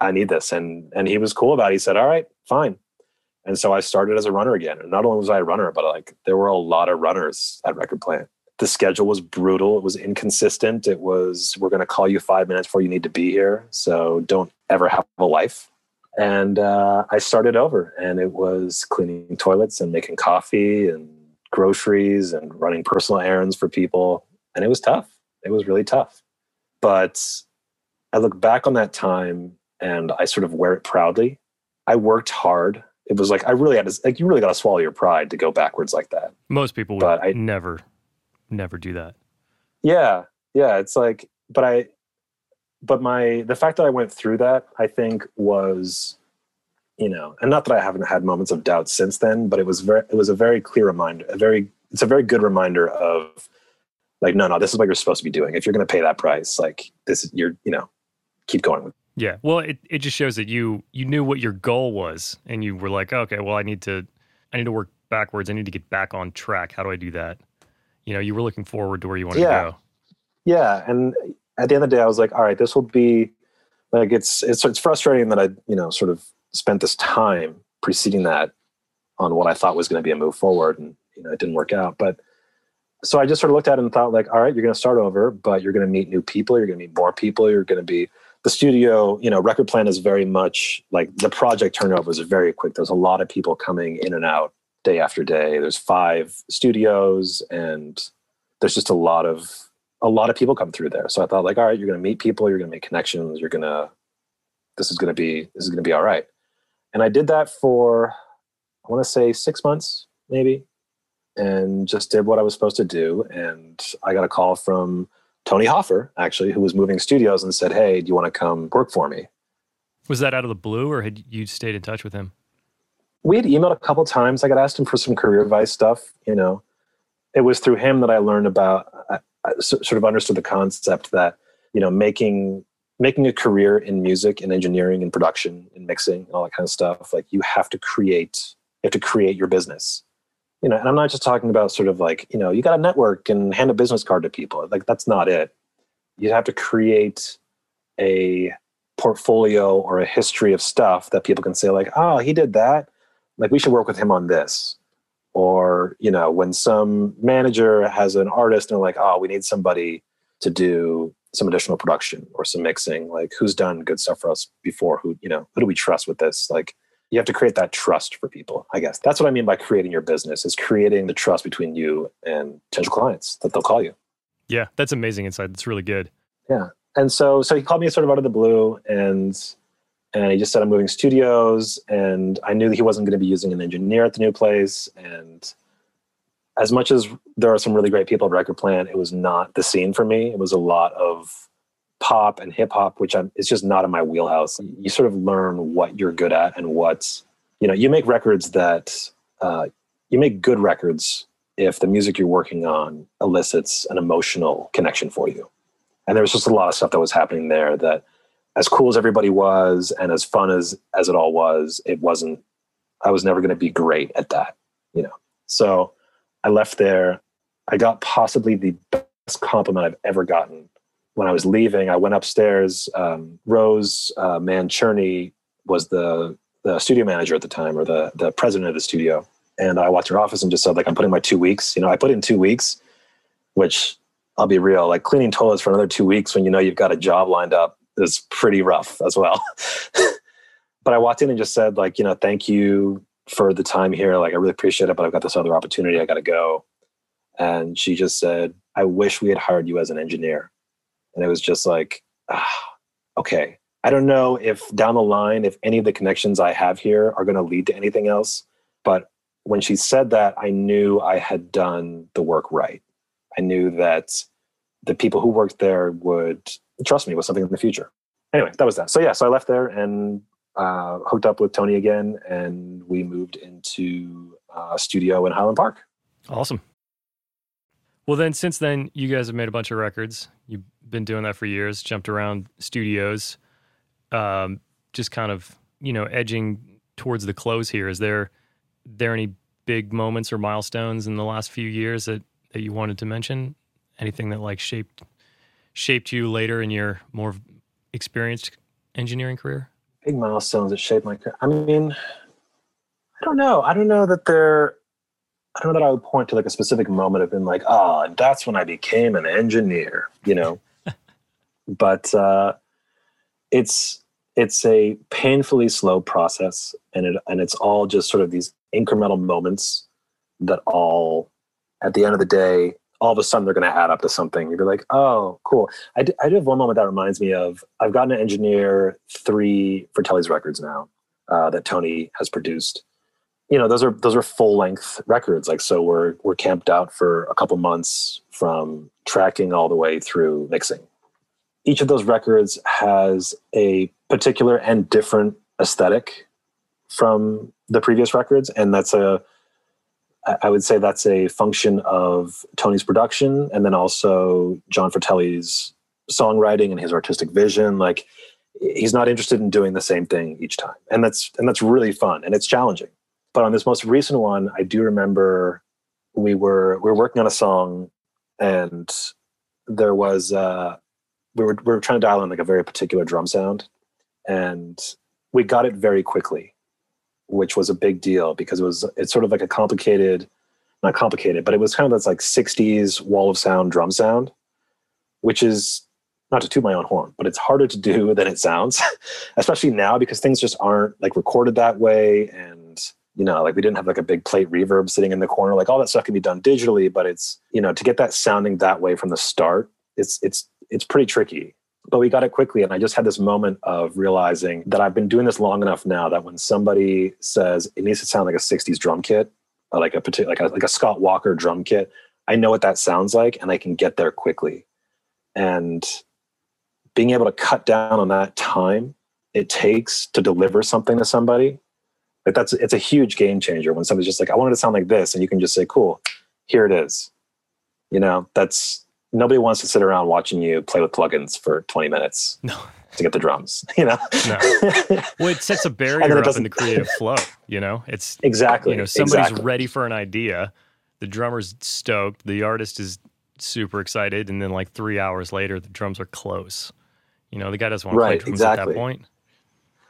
Speaker 2: I need this. And and he was cool about it. He said, All right, fine. And so I started as a runner again. And not only was I a runner, but like there were a lot of runners at Record Plant. The schedule was brutal. It was inconsistent. It was, we're going to call you five minutes before you need to be here. So don't ever have a life. And uh, I started over and it was cleaning toilets and making coffee and groceries and running personal errands for people. And it was tough. It was really tough. But I look back on that time and I sort of wear it proudly. I worked hard. It was like I really had to like you really got to swallow your pride to go backwards like that.
Speaker 1: Most people would but I, never, never do that.
Speaker 2: Yeah, yeah. It's like, but I, but my the fact that I went through that, I think was, you know, and not that I haven't had moments of doubt since then, but it was very, it was a very clear reminder, a very, it's a very good reminder of, like, no, no, this is what you're supposed to be doing. If you're going to pay that price, like this, you're, you know, keep going with.
Speaker 1: Yeah. Well, it, it just shows that you you knew what your goal was and you were like, okay, well, I need to I need to work backwards. I need to get back on track. How do I do that? You know, you were looking forward to where you want
Speaker 2: yeah.
Speaker 1: to go.
Speaker 2: Yeah. And at the end of the day, I was like, all right, this will be like it's it's it's frustrating that I, you know, sort of spent this time preceding that on what I thought was going to be a move forward and you know, it didn't work out. But so I just sort of looked at it and thought like, all right, you're going to start over, but you're going to meet new people. You're going to meet more people. You're going to be the studio, you know, Record Plant is very much like the project turnover is very quick. There's a lot of people coming in and out day after day. There's five studios and there's just a lot of a lot of people come through there. So I thought like, all right, you're to meet people, you're to make connections, you're to this is to be this is to be all right. And I did that for I want to say 6 months maybe and just did what I was supposed to do and I got a call from Tony Hoffer, actually, who was moving studios and said, Hey, do you want to come work for me?
Speaker 1: Was that out of the blue or had you stayed in touch with him?
Speaker 2: We had emailed a couple times. I got asked him for some career advice stuff. You know, it was through him that I learned about, I, I sort of understood the concept that, you know, making making a career in music and engineering and production and mixing and all that kind of stuff like you have to create you have to create your business you know, and I'm not just talking about sort of like, you know, you got to network and hand a business card to people. Like that's not it. You have to create a portfolio or a history of stuff that people can say like, oh, he did that. Like we should work with him on this. Or, you know, when some manager has an artist and they're like, oh, we need somebody to do some additional production or some mixing, like who's done good stuff for us before? Who, you know, who do we trust with this? Like you have to create that trust for people i guess. That's what i mean by creating your business is creating the trust between you and potential clients that they'll call you.
Speaker 1: Yeah that's amazing insight. That's really good.
Speaker 2: Yeah. And so so he called me sort of out of the blue and and he just said i'm moving studios and i knew that he wasn't going to be using an engineer at the new place and as much as there are some really great people at record plant it was not the scene for me. It was a lot of pop and hip hop, which I'm, it's just not in my wheelhouse. You sort of learn what you're good at and what's, you know, you make records that, uh, you make good records if the music you're working on elicits an emotional connection for you. And there was just a lot of stuff that was happening there that, as cool as everybody was and as fun as as it all was, it wasn't. I was never going to be great at that, you know. So I left there. I got possibly the best compliment I've ever gotten when I was leaving, I went upstairs. Um, Rose uh, Mann-Cherney was the the studio manager at the time, or the the president of the studio. And I walked her office and just said, like, I'm putting my two weeks. You know, I put in two weeks, which I'll be real, like cleaning toilets for another two weeks when you know you've got a job lined up is pretty rough as well. but I walked in and just said, like, you know, thank you for the time here. Like, I really appreciate it, but I've got this other opportunity. I got to go. And she just said, I wish we had hired you as an engineer and it was just like ah, okay. I don't know if down the line if any of the connections i have here are going to lead to anything else but when she said that i knew i had done the work right. I knew that the people who worked there would trust me with something in the future. Anyway that was that. So yeah so i left there and uh, hooked up with tony again and we moved into a studio in highland park.
Speaker 1: Awesome well, then since then, you guys have made a bunch of records. You've been doing that for years, jumped around studios, um, just kind of, you know, edging towards the close here. Is there there any big moments or milestones in the last few years that, that you wanted to mention? Anything that like shaped shaped you later in your more experienced engineering career?
Speaker 2: Big milestones that shaped my career. I mean, I don't know. I don't know that there I don't know that I would point to like a specific moment of being like, ah, oh, that's when I became an engineer, you know. but uh, it's it's a painfully slow process, and it and it's all just sort of these incremental moments that all at the end of the day, all of a sudden they're going to add up to something. You'd be like, oh, cool. I do, I do have one moment that reminds me of I've gotten to engineer three Fratellis records now uh, that Tony has produced. You know, those are those are full length records. Like, so we're we're camped out for a couple months from tracking all the way through mixing. Each of those records has a particular and different aesthetic from the previous records, and that's a I would say that's a function of Tony's production and then also Jon Fratelli's songwriting and his artistic vision. Like he's not interested in doing the same thing each time. And that's and that's really fun and it's challenging. But on this most recent one, I do remember we were we were working on a song and there was uh we were we were trying to dial in like a very particular drum sound and we got it very quickly which was a big deal because it was it's sort of like a complicated not complicated but it was kind of this like 60s wall of sound drum sound which is not to toot my own horn but it's harder to do than it sounds especially now because things just aren't like recorded that way and you know like we didn't have like a big plate reverb sitting in the corner like all that stuff can be done digitally but it's you know to get that sounding that way from the start it's it's it's pretty tricky. But we got it quickly and i just had this moment of realizing that i've been doing this long enough now that when somebody says it needs to sound like a 60s drum kit like a particular like a, like a scott walker drum kit i know what that sounds like and i can get there quickly. And being able to cut down on that time it takes to deliver something to somebody like that's it's a huge game changer when somebody's just like i want it to sound like this and you can just say cool here it is you know that's nobody wants to sit around watching you play with plugins for 20 minutes
Speaker 1: no.
Speaker 2: to get the drums you know
Speaker 1: no. well it sets a barrier up in the creative flow you know it's
Speaker 2: exactly
Speaker 1: you know somebody's
Speaker 2: exactly.
Speaker 1: ready for an idea the drummer's stoked the artist is super excited and then like three hours later the drums are close you know the guy doesn't want
Speaker 2: right,
Speaker 1: to play drums
Speaker 2: exactly.
Speaker 1: at that point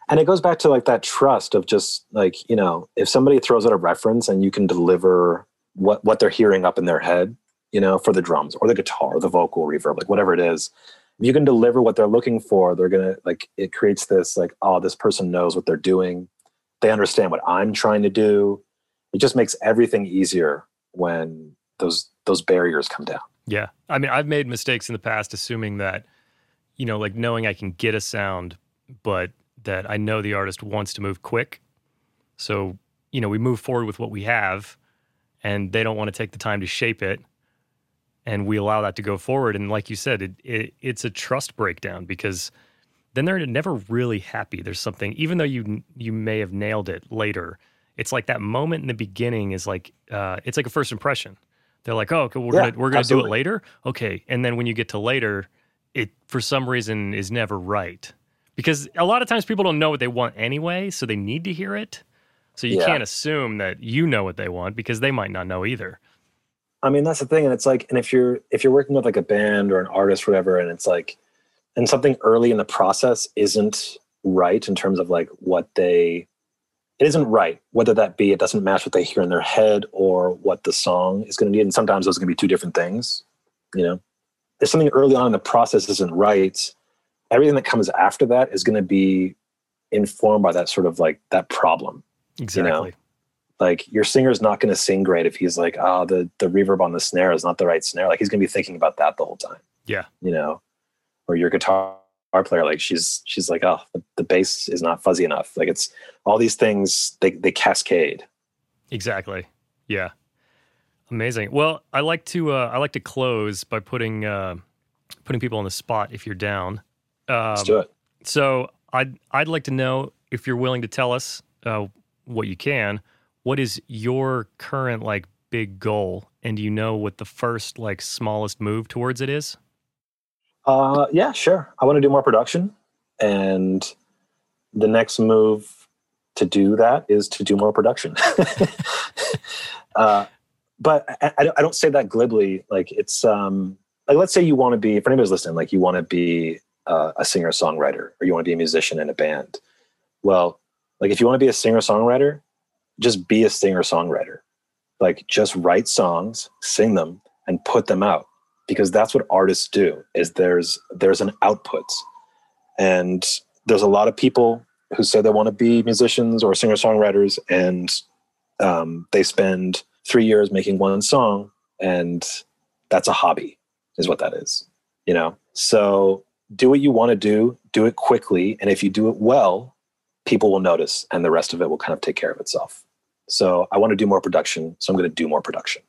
Speaker 2: and it goes back to like that trust of just like you know if somebody throws out a reference and you can deliver what what they're hearing up in their head you know, for the drums or the guitar or the vocal reverb, like whatever it is. If you can deliver what they're looking for, they're gonna like it creates this like, oh, this person knows what they're doing. They understand what I'm trying to do. It just makes everything easier when those those barriers come down.
Speaker 1: Yeah. I mean, I've made mistakes in the past assuming that, you know, like knowing I can get a sound, but that I know the artist wants to move quick. So, you know, we move forward with what we have and they don't want to take the time to shape it and we allow that to go forward. And like you said, it, it, it's a trust breakdown because then they're never really happy. There's something, even though you you may have nailed it later, it's like that moment in the beginning is like uh, it's like a first impression. They're like, oh, okay, we're yeah, gonna we're gonna absolutely. do it later, okay. And then when you get to later, it for some reason is never right because a lot of times people don't know what they want anyway, so they need to hear it. So you yeah. can't assume that you know what they want because they might not know either.
Speaker 2: I mean, that's the thing. And it's like, and if you're if you're working with like a band or an artist, or whatever, and it's like, and something early in the process isn't right in terms of like what they it isn't right, whether that be it doesn't match what they hear in their head or what the song is going to need. And sometimes those are going to be two different things, you know. If something early on in the process isn't right, everything that comes after that is going to be informed by that sort of like that problem.
Speaker 1: Exactly. You know?
Speaker 2: like your singer's not going to sing great if he's like oh the the reverb on the snare is not the right snare. Like he's going to be thinking about that the whole time
Speaker 1: yeah.
Speaker 2: you know? Or your guitar player like she's she's like oh the, the bass is not fuzzy enough. Like it's all these things they they cascade.
Speaker 1: Exactly. Yeah. Amazing. Well i like to uh i like to close by putting uh putting people on the spot if you're down
Speaker 2: um, let's do it.
Speaker 1: so i'd i'd like to know if you're willing to tell us uh what you can what is your current like big goal? And do you know what the first like smallest move towards it is?
Speaker 2: Uh yeah sure. I want to do more production and the next move to do that is to do more production. Uh, but I, I, don't say that glibly. Like it's um like let's say you want to be if anybody's listening like you want to be uh, a singer songwriter or you want to be a musician in a band well like if you want to be a singer songwriter just be a singer songwriter. Like just write songs, sing them, and put them out because that's what artists do. Is there's there's an output, and there's a lot of people who say they want to be musicians or singer songwriters, and um, they spend three years making one song, and that's a hobby is what that is you know so do what you want to do do it quickly and if you do it well people will notice and the rest of it will kind of take care of itself. So i want to do more production so i'm going to do more production.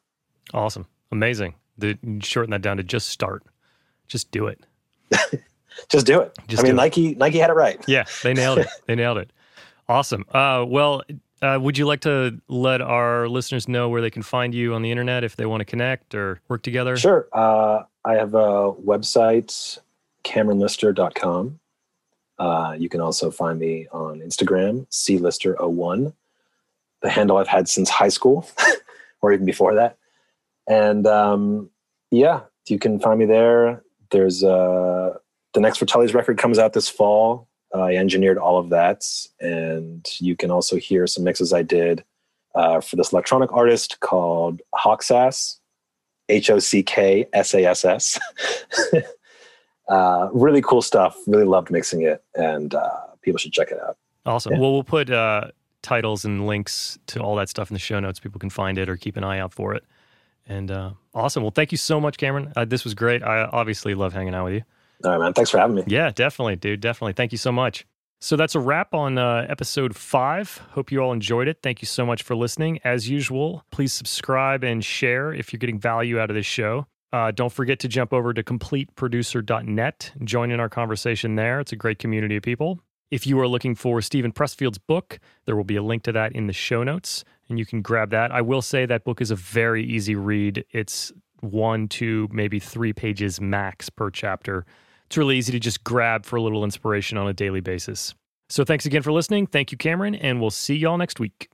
Speaker 1: Awesome. Amazing. The, shorten that down to just start. Just do it.
Speaker 2: Just do it. Just i mean nike nike had it right.
Speaker 1: Yeah they nailed it. They nailed it. Awesome. Uh, well uh, would you like to let our listeners know where they can find you on the internet if they want to connect or work together?
Speaker 2: Sure. Uh, I have a website, CameronLister.com. Uh, you can also find me on Instagram, clister01, the handle I've had since high school or even before that. And um, yeah, you can find me there. There's uh, the next Fratellis record comes out this fall. I engineered all of that, and you can also hear some mixes I did uh, for this electronic artist called Hocksass, H O C K S A S S. Uh, really cool stuff. Really loved mixing it, and uh, people should check it out.
Speaker 1: Awesome. Yeah. Well, we'll put uh, titles and links to all that stuff in the show notes. People can find it or keep an eye out for it. And uh, awesome. Well, thank you so much, Cameron. Uh, this was great. I obviously love hanging out with you.
Speaker 2: All right, man. Thanks for having me.
Speaker 1: Yeah, definitely, dude. Definitely. Thank you so much. So that's a wrap on uh, episode five. Hope you all enjoyed it. Thank you so much for listening. As usual, please subscribe and share if you're getting value out of this show. Uh, don't forget to jump over to completeproducer.net. Join in our conversation there. It's a great community of people. If you are looking for Steven Pressfield's book, there will be a link to that in the show notes, and you can grab that. I will say that book is a very easy read. It's one, two, maybe three pages max per chapter. It's really easy to just grab for a little inspiration on a daily basis. So thanks again for listening. Thank you, Cameron, and we'll see y'all next week.